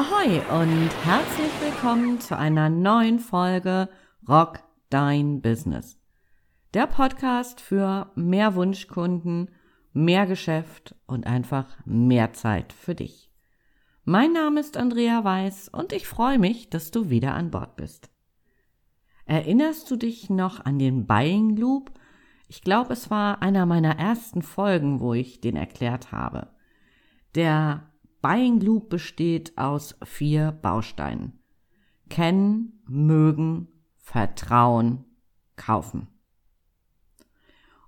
Ahoi und herzlich willkommen zu einer neuen Folge Rock Dein Business. Der Podcast für mehr Wunschkunden, mehr Geschäft und einfach mehr Zeit für dich. Mein Name ist Andrea Weiß und ich freue mich, dass du wieder an Bord bist. Erinnerst du dich noch an den Buying Loop? Ich glaube, es war einer meiner ersten Folgen, wo ich den erklärt habe. Der Buying Loop besteht aus vier Bausteinen. Kennen, mögen, vertrauen, kaufen.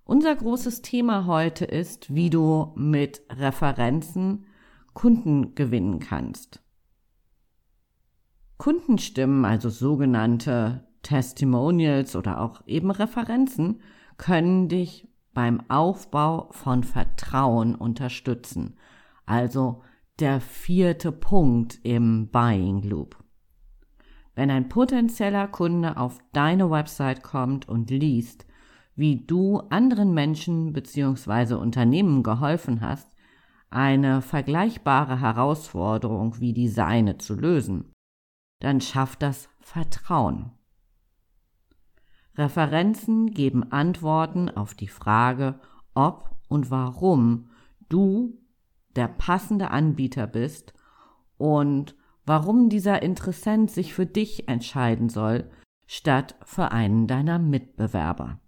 Unser großes Thema heute ist, wie du mit Referenzen Kunden gewinnen kannst. Kundenstimmen, also sogenannte Testimonials oder auch eben Referenzen, können dich beim Aufbau von Vertrauen unterstützen. Also der vierte Punkt im Buying Loop. Wenn ein potenzieller Kunde auf deine Website kommt und liest, wie du anderen Menschen bzw. Unternehmen geholfen hast, eine vergleichbare Herausforderung wie die seine zu lösen, dann schafft das Vertrauen. Referenzen geben Antworten auf die Frage, ob und warum du der passende Anbieter bist und warum dieser Interessent sich für dich entscheiden soll, statt für einen deiner Mitbewerber.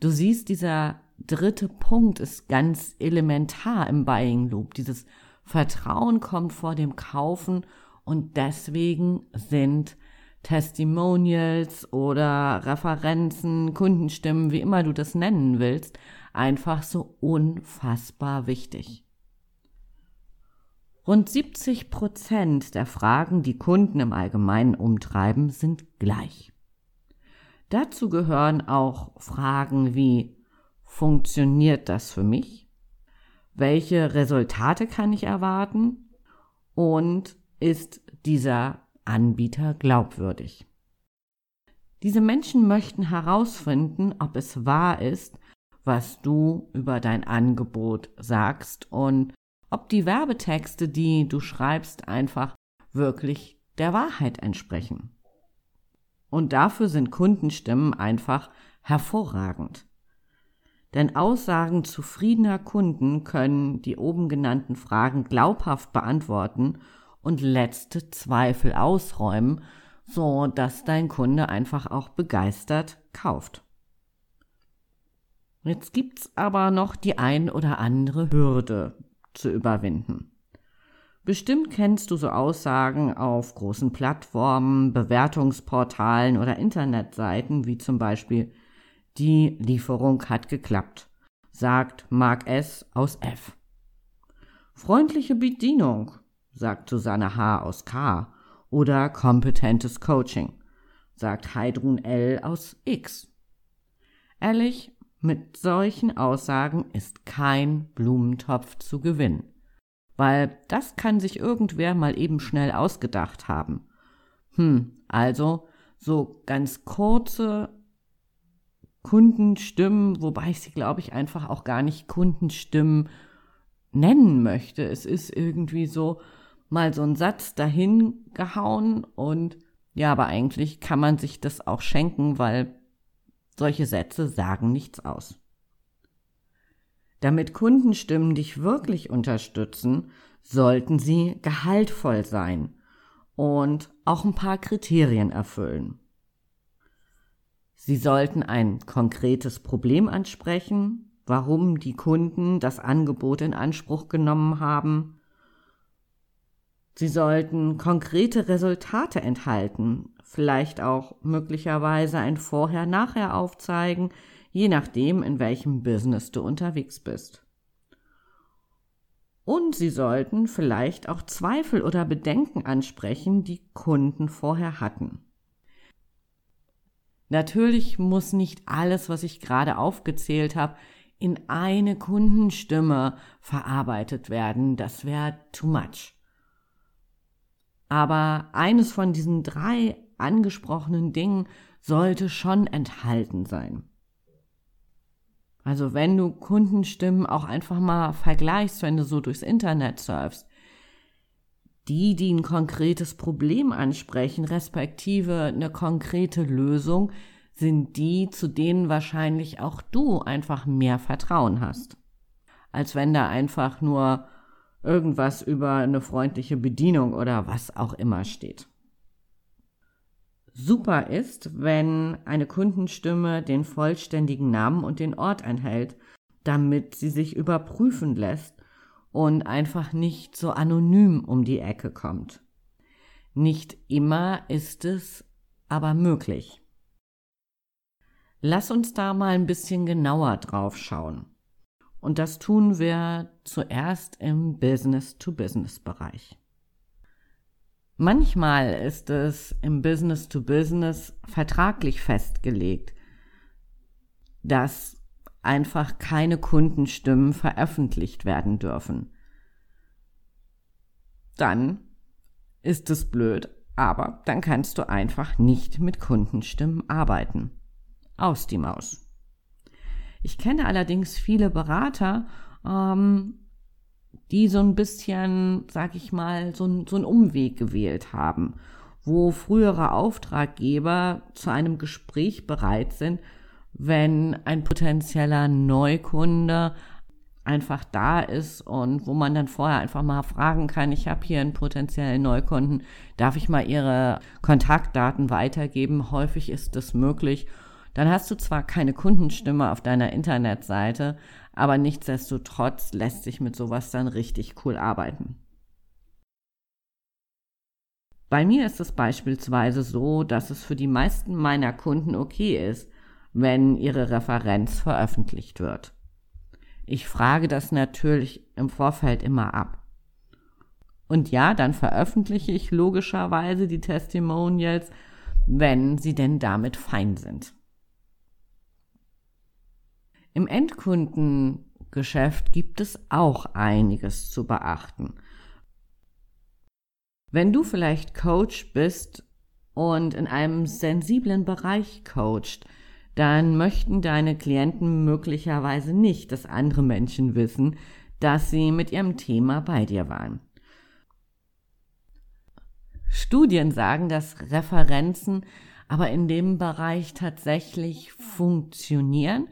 Du siehst, dieser dritte Punkt ist ganz elementar im Buying Loop. Dieses Vertrauen kommt vor dem Kaufen und deswegen sind Testimonials oder Referenzen, Kundenstimmen, wie immer du das nennen willst, einfach so unfassbar wichtig. Rund 70 Prozent der Fragen, die Kunden im Allgemeinen umtreiben, sind gleich. Dazu gehören auch Fragen wie Funktioniert das für mich? Welche Resultate kann ich erwarten? Und ist dieser Anbieter glaubwürdig? Diese Menschen möchten herausfinden, ob es wahr ist, was du über dein Angebot sagst und ob die Werbetexte, die du schreibst, einfach wirklich der Wahrheit entsprechen. Und dafür sind Kundenstimmen einfach hervorragend. Denn Aussagen zufriedener Kunden können die oben genannten Fragen glaubhaft beantworten und letzte Zweifel ausräumen, so dass dein Kunde einfach auch begeistert kauft. Jetzt gibt's aber noch die ein oder andere Hürde zu überwinden. Bestimmt kennst du so Aussagen auf großen Plattformen, Bewertungsportalen oder Internetseiten wie zum Beispiel Die Lieferung hat geklappt, sagt Mark S. aus F. Freundliche Bedienung, sagt Susanne H. aus K. Oder kompetentes Coaching, sagt Heidrun L. aus X. Ehrlich, mit solchen Aussagen ist kein Blumentopf zu gewinnen, weil das kann sich irgendwer mal eben schnell ausgedacht haben. Hm, also so ganz kurze Kundenstimmen, wobei ich sie, glaube ich, einfach auch gar nicht Kundenstimmen nennen möchte. Es ist irgendwie so mal so ein Satz dahin gehauen und ja, aber eigentlich kann man sich das auch schenken, weil solche Sätze sagen nichts aus. Damit Kundenstimmen dich wirklich unterstützen, sollten sie gehaltvoll sein und auch ein paar Kriterien erfüllen. Sie sollten ein konkretes Problem ansprechen, warum die Kunden das Angebot in Anspruch genommen haben, Sie sollten konkrete Resultate enthalten, vielleicht auch möglicherweise ein Vorher-Nachher aufzeigen, je nachdem, in welchem Business du unterwegs bist. Und sie sollten vielleicht auch Zweifel oder Bedenken ansprechen, die Kunden vorher hatten. Natürlich muss nicht alles, was ich gerade aufgezählt habe, in eine Kundenstimme verarbeitet werden. Das wäre too much. Aber eines von diesen drei angesprochenen Dingen sollte schon enthalten sein. Also wenn du Kundenstimmen auch einfach mal vergleichst, wenn du so durchs Internet surfst, Die, die ein konkretes Problem ansprechen, respektive eine konkrete Lösung, sind die, zu denen wahrscheinlich auch du einfach mehr Vertrauen hast. Als wenn da einfach nur irgendwas über eine freundliche Bedienung oder was auch immer steht. Super ist, wenn eine Kundenstimme den vollständigen Namen und den Ort enthält, damit sie sich überprüfen lässt und einfach nicht so anonym um die Ecke kommt. Nicht immer ist es aber möglich. Lass uns da mal ein bisschen genauer drauf schauen. Und das tun wir zuerst im Business-to-Business-Bereich. Manchmal ist es im Business-to-Business vertraglich festgelegt, dass einfach keine Kundenstimmen veröffentlicht werden dürfen. Dann ist es blöd, aber dann kannst du einfach nicht mit Kundenstimmen arbeiten. Aus die Maus. Ich kenne allerdings viele Berater, ähm, die so ein bisschen, sag ich mal, so, so einen Umweg gewählt haben, wo frühere Auftraggeber zu einem Gespräch bereit sind, wenn ein potenzieller Neukunde einfach da ist und wo man dann vorher einfach mal fragen kann, ich habe hier einen potenziellen Neukunden, darf ich mal Ihre Kontaktdaten weitergeben? Häufig ist das möglich dann hast du zwar keine Kundenstimme auf deiner Internetseite, aber nichtsdestotrotz lässt sich mit sowas dann richtig cool arbeiten. Bei mir ist es beispielsweise so, dass es für die meisten meiner Kunden okay ist, wenn ihre Referenz veröffentlicht wird. Ich frage das natürlich im Vorfeld immer ab. Und ja, dann veröffentliche ich logischerweise die Testimonials, wenn sie denn damit fein sind. Im Endkundengeschäft gibt es auch einiges zu beachten. Wenn du vielleicht Coach bist und in einem sensiblen Bereich coacht, dann möchten deine Klienten möglicherweise nicht, dass andere Menschen wissen, dass sie mit ihrem Thema bei dir waren. Studien sagen, dass Referenzen aber in dem Bereich tatsächlich funktionieren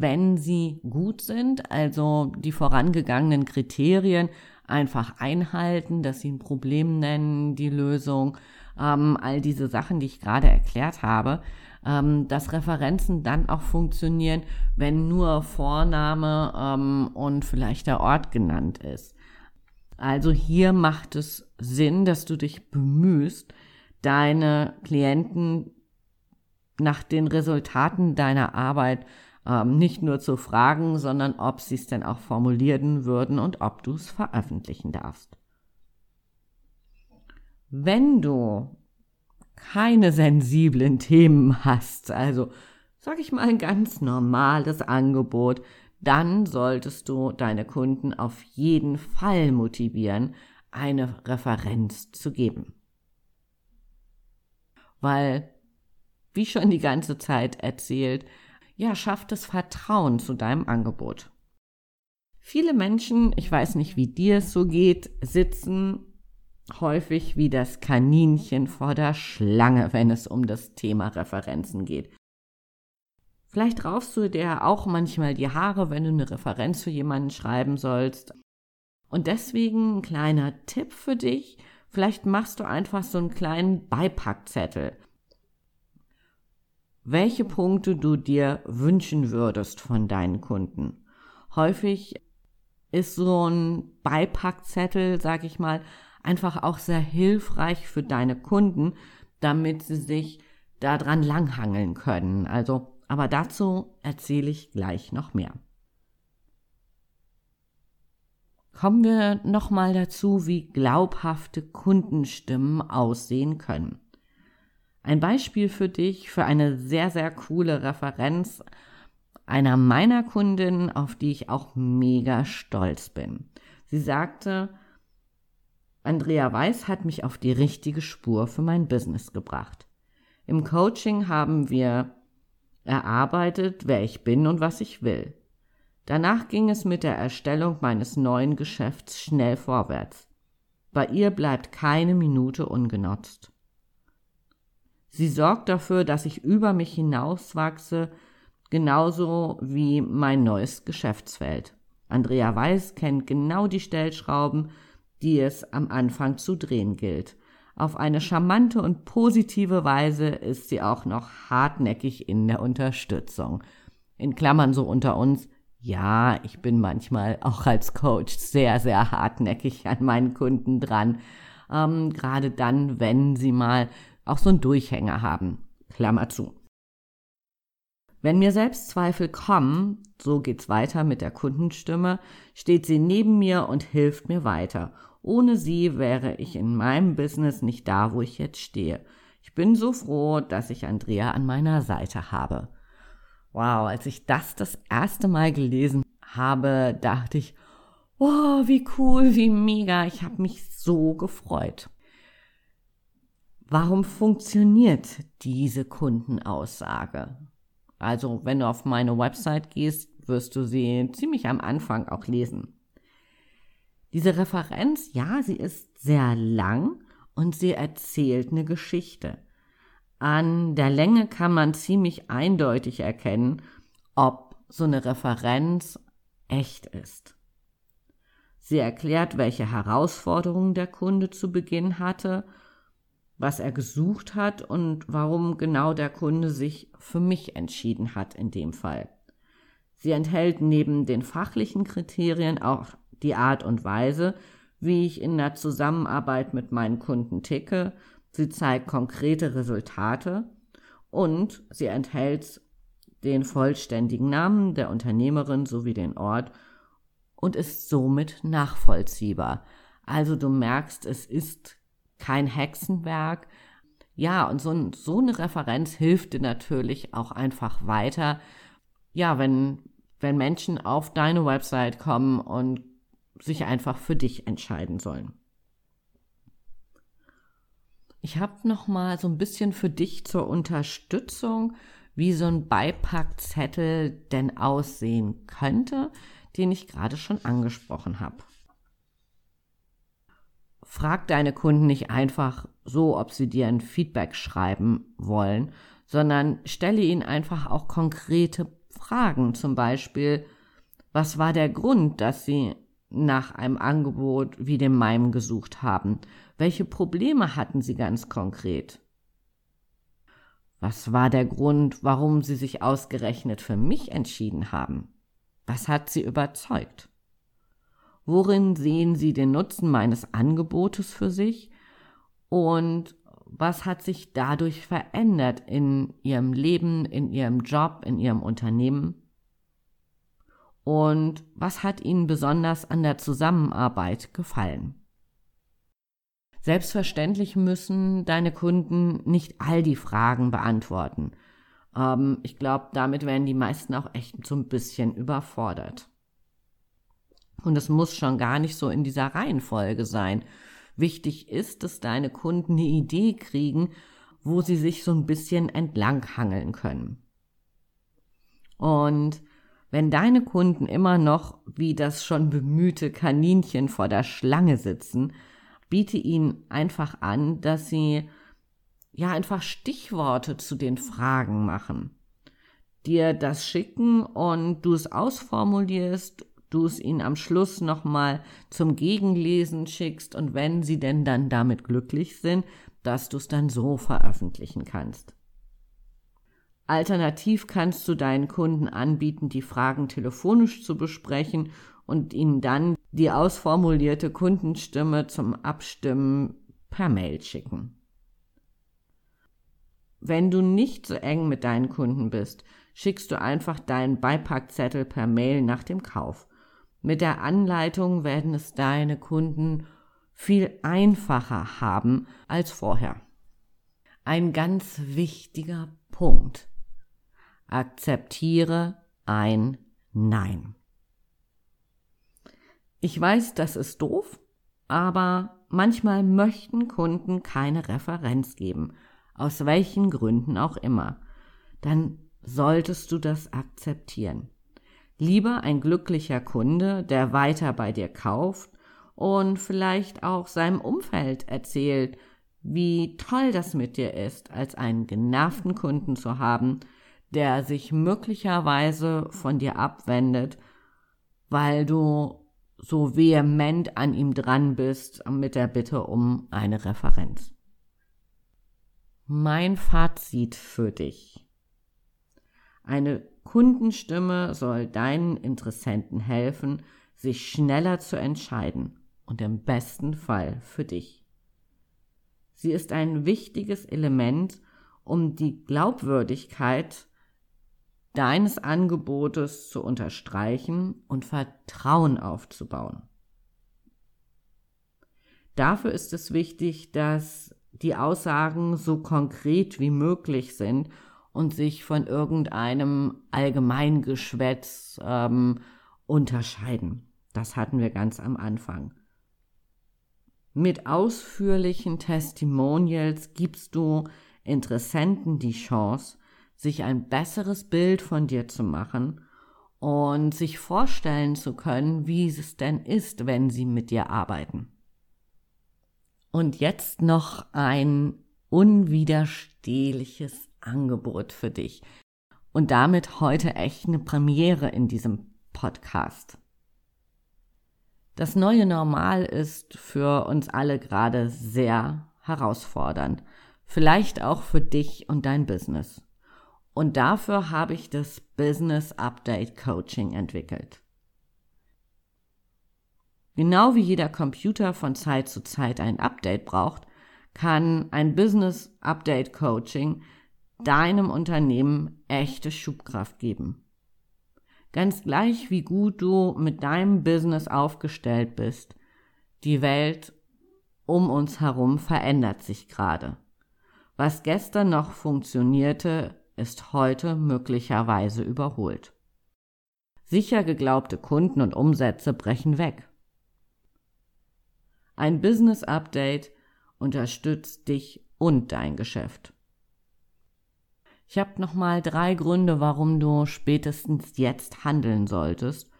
wenn sie gut sind, also die vorangegangenen Kriterien einfach einhalten, dass sie ein Problem nennen, die Lösung, ähm, all diese Sachen, die ich gerade erklärt habe, ähm, dass Referenzen dann auch funktionieren, wenn nur Vorname ähm, und vielleicht der Ort genannt ist. Also hier macht es Sinn, dass du dich bemühst, deine Klienten nach den Resultaten deiner Arbeit ähm, nicht nur zu fragen, sondern ob sie es denn auch formulieren würden und ob du es veröffentlichen darfst. Wenn du keine sensiblen Themen hast, also sag ich mal ein ganz normales Angebot, dann solltest du deine Kunden auf jeden Fall motivieren, eine Referenz zu geben. Weil, wie schon die ganze Zeit erzählt, ja, schafft es Vertrauen zu deinem Angebot. Viele Menschen, ich weiß nicht, wie dir es so geht, sitzen häufig wie das Kaninchen vor der Schlange, wenn es um das Thema Referenzen geht. Vielleicht raufst du dir auch manchmal die Haare, wenn du eine Referenz für jemanden schreiben sollst. Und deswegen ein kleiner Tipp für dich. Vielleicht machst du einfach so einen kleinen Beipackzettel welche Punkte du dir wünschen würdest von deinen Kunden. Häufig ist so ein Beipackzettel, sag ich mal, einfach auch sehr hilfreich für deine Kunden, damit sie sich daran langhangeln können. Also, aber dazu erzähle ich gleich noch mehr. Kommen wir nochmal dazu, wie glaubhafte Kundenstimmen aussehen können. Ein Beispiel für dich für eine sehr, sehr coole Referenz einer meiner Kundinnen, auf die ich auch mega stolz bin. Sie sagte, Andrea Weiß hat mich auf die richtige Spur für mein Business gebracht. Im Coaching haben wir erarbeitet, wer ich bin und was ich will. Danach ging es mit der Erstellung meines neuen Geschäfts schnell vorwärts. Bei ihr bleibt keine Minute ungenutzt. Sie sorgt dafür, dass ich über mich hinauswachse, genauso wie mein neues Geschäftsfeld. Andrea Weiß kennt genau die Stellschrauben, die es am Anfang zu drehen gilt. Auf eine charmante und positive Weise ist sie auch noch hartnäckig in der Unterstützung. In Klammern so unter uns, ja, ich bin manchmal auch als Coach sehr, sehr hartnäckig an meinen Kunden dran. Ähm, Gerade dann, wenn sie mal auch so einen Durchhänger haben. Klammer zu. Wenn mir Selbstzweifel kommen, so geht's weiter mit der Kundenstimme, steht sie neben mir und hilft mir weiter. Ohne sie wäre ich in meinem Business nicht da, wo ich jetzt stehe. Ich bin so froh, dass ich Andrea an meiner Seite habe. Wow, als ich das das erste Mal gelesen habe, dachte ich, wow, wie cool, wie mega, ich habe mich so gefreut. Warum funktioniert diese Kundenaussage? Also, wenn du auf meine Website gehst, wirst du sie ziemlich am Anfang auch lesen. Diese Referenz, ja, sie ist sehr lang und sie erzählt eine Geschichte. An der Länge kann man ziemlich eindeutig erkennen, ob so eine Referenz echt ist. Sie erklärt, welche Herausforderungen der Kunde zu Beginn hatte, was er gesucht hat und warum genau der Kunde sich für mich entschieden hat in dem Fall. Sie enthält neben den fachlichen Kriterien auch die Art und Weise, wie ich in der Zusammenarbeit mit meinen Kunden ticke, sie zeigt konkrete Resultate und sie enthält den vollständigen Namen der Unternehmerin sowie den Ort und ist somit nachvollziehbar. Also du merkst, es ist kein Hexenwerk. Ja, und so, so eine Referenz hilft dir natürlich auch einfach weiter. Ja, wenn, wenn Menschen auf deine Website kommen und sich einfach für dich entscheiden sollen. Ich habe noch mal so ein bisschen für dich zur Unterstützung, wie so ein Beipackzettel denn aussehen könnte, den ich gerade schon angesprochen habe. Frag deine Kunden nicht einfach so, ob sie dir ein Feedback schreiben wollen, sondern stelle ihnen einfach auch konkrete Fragen. Zum Beispiel, was war der Grund, dass sie nach einem Angebot wie dem meinem gesucht haben? Welche Probleme hatten sie ganz konkret? Was war der Grund, warum sie sich ausgerechnet für mich entschieden haben? Was hat sie überzeugt? Worin sehen sie den Nutzen meines Angebotes für sich? Und was hat sich dadurch verändert in ihrem Leben, in ihrem Job, in ihrem Unternehmen? Und was hat Ihnen besonders an der Zusammenarbeit gefallen? Selbstverständlich müssen deine Kunden nicht all die Fragen beantworten. Ähm, ich glaube, damit werden die meisten auch echt so ein bisschen überfordert. Und es muss schon gar nicht so in dieser Reihenfolge sein. Wichtig ist, dass deine Kunden eine Idee kriegen, wo sie sich so ein bisschen entlanghangeln können. Und wenn deine Kunden immer noch wie das schon bemühte Kaninchen vor der Schlange sitzen, biete ihnen einfach an, dass sie ja einfach Stichworte zu den Fragen machen. Dir das schicken und du es ausformulierst, du es ihnen am Schluss nochmal zum Gegenlesen schickst und wenn sie denn dann damit glücklich sind, dass du es dann so veröffentlichen kannst. Alternativ kannst du deinen Kunden anbieten, die Fragen telefonisch zu besprechen und ihnen dann die ausformulierte Kundenstimme zum Abstimmen per Mail schicken. Wenn du nicht so eng mit deinen Kunden bist, schickst du einfach deinen Beipackzettel per Mail nach dem Kauf. Mit der Anleitung werden es deine Kunden viel einfacher haben als vorher. Ein ganz wichtiger Punkt. Akzeptiere ein Nein. Ich weiß, das ist doof, aber manchmal möchten Kunden keine Referenz geben, aus welchen Gründen auch immer. Dann solltest du das akzeptieren. Lieber ein glücklicher Kunde, der weiter bei dir kauft und vielleicht auch seinem Umfeld erzählt, wie toll das mit dir ist, als einen genervten Kunden zu haben, der sich möglicherweise von dir abwendet, weil du so vehement an ihm dran bist mit der Bitte um eine Referenz. Mein Fazit für dich. Eine Kundenstimme soll deinen Interessenten helfen, sich schneller zu entscheiden und im besten Fall für dich. Sie ist ein wichtiges Element, um die Glaubwürdigkeit deines Angebotes zu unterstreichen und Vertrauen aufzubauen. Dafür ist es wichtig, dass die Aussagen so konkret wie möglich sind und sich von irgendeinem Allgemeingeschwätz ähm, unterscheiden. Das hatten wir ganz am Anfang. Mit ausführlichen Testimonials gibst du Interessenten die Chance, sich ein besseres Bild von dir zu machen und sich vorstellen zu können, wie es denn ist, wenn sie mit dir arbeiten. Und jetzt noch ein unwiderstehliches Angebot für dich. Und damit heute echt eine Premiere in diesem Podcast. Das neue Normal ist für uns alle gerade sehr herausfordernd. Vielleicht auch für dich und dein Business. Und dafür habe ich das Business Update Coaching entwickelt. Genau wie jeder Computer von Zeit zu Zeit ein Update braucht, kann ein Business Update Coaching deinem Unternehmen echte Schubkraft geben. Ganz gleich, wie gut du mit deinem Business aufgestellt bist, die Welt um uns herum verändert sich gerade. Was gestern noch funktionierte, ist heute möglicherweise überholt. Sicher geglaubte Kunden und Umsätze brechen weg. Ein Business Update unterstützt dich und dein Geschäft. Ich habe nochmal drei Gründe, warum du spätestens jetzt handeln solltest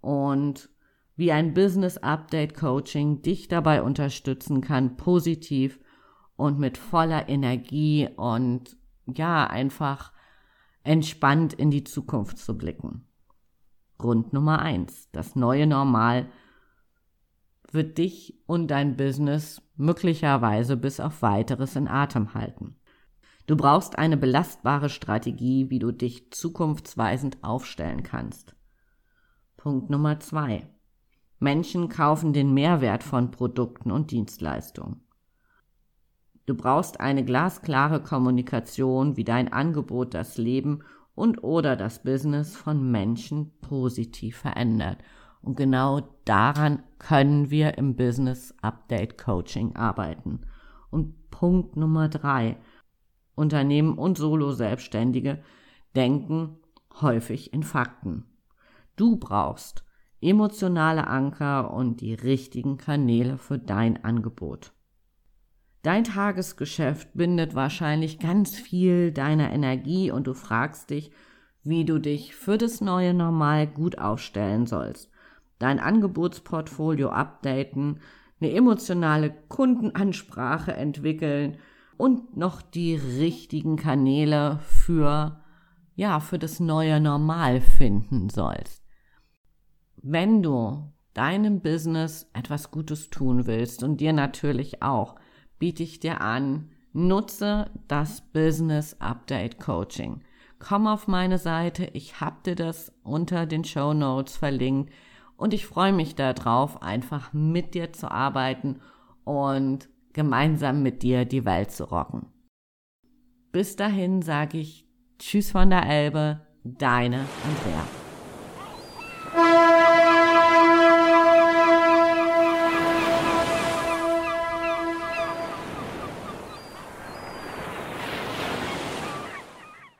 und wie ein Business Update Coaching dich dabei unterstützen kann, positiv und mit voller Energie und ja, einfach entspannt in die Zukunft zu blicken. Grund Nummer eins. Das neue Normal wird dich und dein Business möglicherweise bis auf weiteres in Atem halten. Du brauchst eine belastbare Strategie, wie du dich zukunftsweisend aufstellen kannst. Punkt Nummer zwei. Menschen kaufen den Mehrwert von Produkten und Dienstleistungen. Du brauchst eine glasklare Kommunikation, wie dein Angebot das Leben und oder das Business von Menschen positiv verändert. Und genau daran können wir im Business Update Coaching arbeiten. Und Punkt Nummer drei. Unternehmen und Solo-Selbstständige denken häufig in Fakten. Du brauchst emotionale Anker und die richtigen Kanäle für dein Angebot. Dein Tagesgeschäft bindet wahrscheinlich ganz viel deiner Energie und du fragst dich, wie du dich für das neue Normal gut aufstellen sollst. Dein Angebotsportfolio updaten, eine emotionale Kundenansprache entwickeln und noch die richtigen Kanäle für, ja, für das neue Normal finden sollst. Wenn du deinem Business etwas Gutes tun willst und dir natürlich auch, biete ich dir an, nutze das Business Update Coaching. Komm auf meine Seite, ich habe dir das unter den Show Notes verlinkt und ich freue mich darauf, einfach mit dir zu arbeiten und gemeinsam mit dir die Welt zu rocken. Bis dahin sage ich Tschüss von der Elbe, deine Andrea.